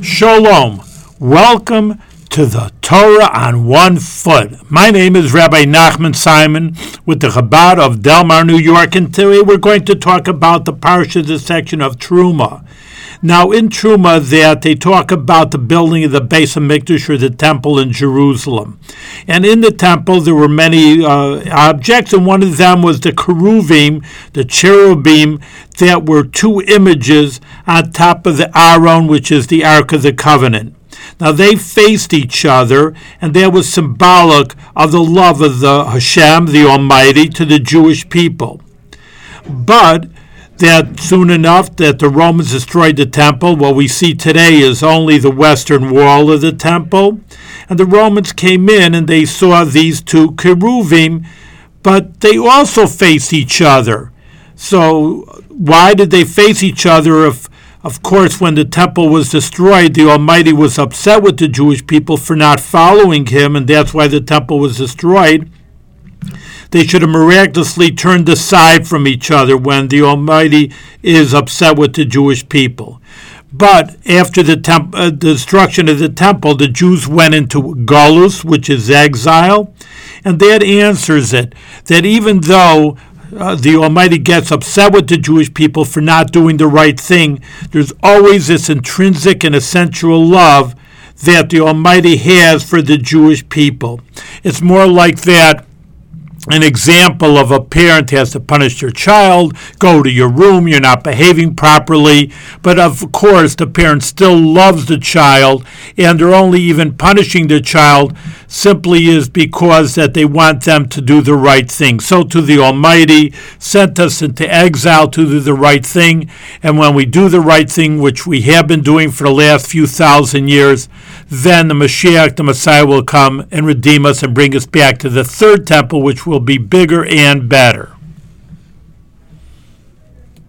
Shalom. Welcome to the Torah on one foot. My name is Rabbi Nachman Simon with the Chabad of Delmar, New York, and today we're going to talk about the parsha, the section of Truma. Now, in Truma, that they talk about the building of the Beis Hamikdash or the temple in Jerusalem, and in the temple there were many uh, objects, and one of them was the keruvim, the cherubim, that were two images on top of the Aron, which is the Ark of the Covenant. Now they faced each other, and that was symbolic of the love of the Hashem, the Almighty, to the Jewish people. But that soon enough that the Romans destroyed the temple. What we see today is only the western wall of the temple. And the Romans came in and they saw these two cherubim, but they also faced each other. So why did they face each other if of course, when the temple was destroyed, the Almighty was upset with the Jewish people for not following him, and that's why the temple was destroyed they should have miraculously turned aside from each other when the Almighty is upset with the Jewish people. But after the, temp- uh, destruction of the temple, the Jews went into Galus, which is exile, and that answers it. That even though uh, the Almighty gets upset with the Jewish people for not doing the right thing, there's always this intrinsic and essential love that the Almighty has for the Jewish people. It's more like that an example of a parent has to punish their child, go to your room, you're not behaving properly. But of course, the parent still loves the child, and they're only even punishing the child simply is because that they want them to do the right thing. So to the Almighty sent us into exile to do the right thing, and when we do the right thing, which we have been doing for the last few thousand years, then the Mashiach, the Messiah, will come and redeem us and bring us back to the third temple, which will be bigger and better.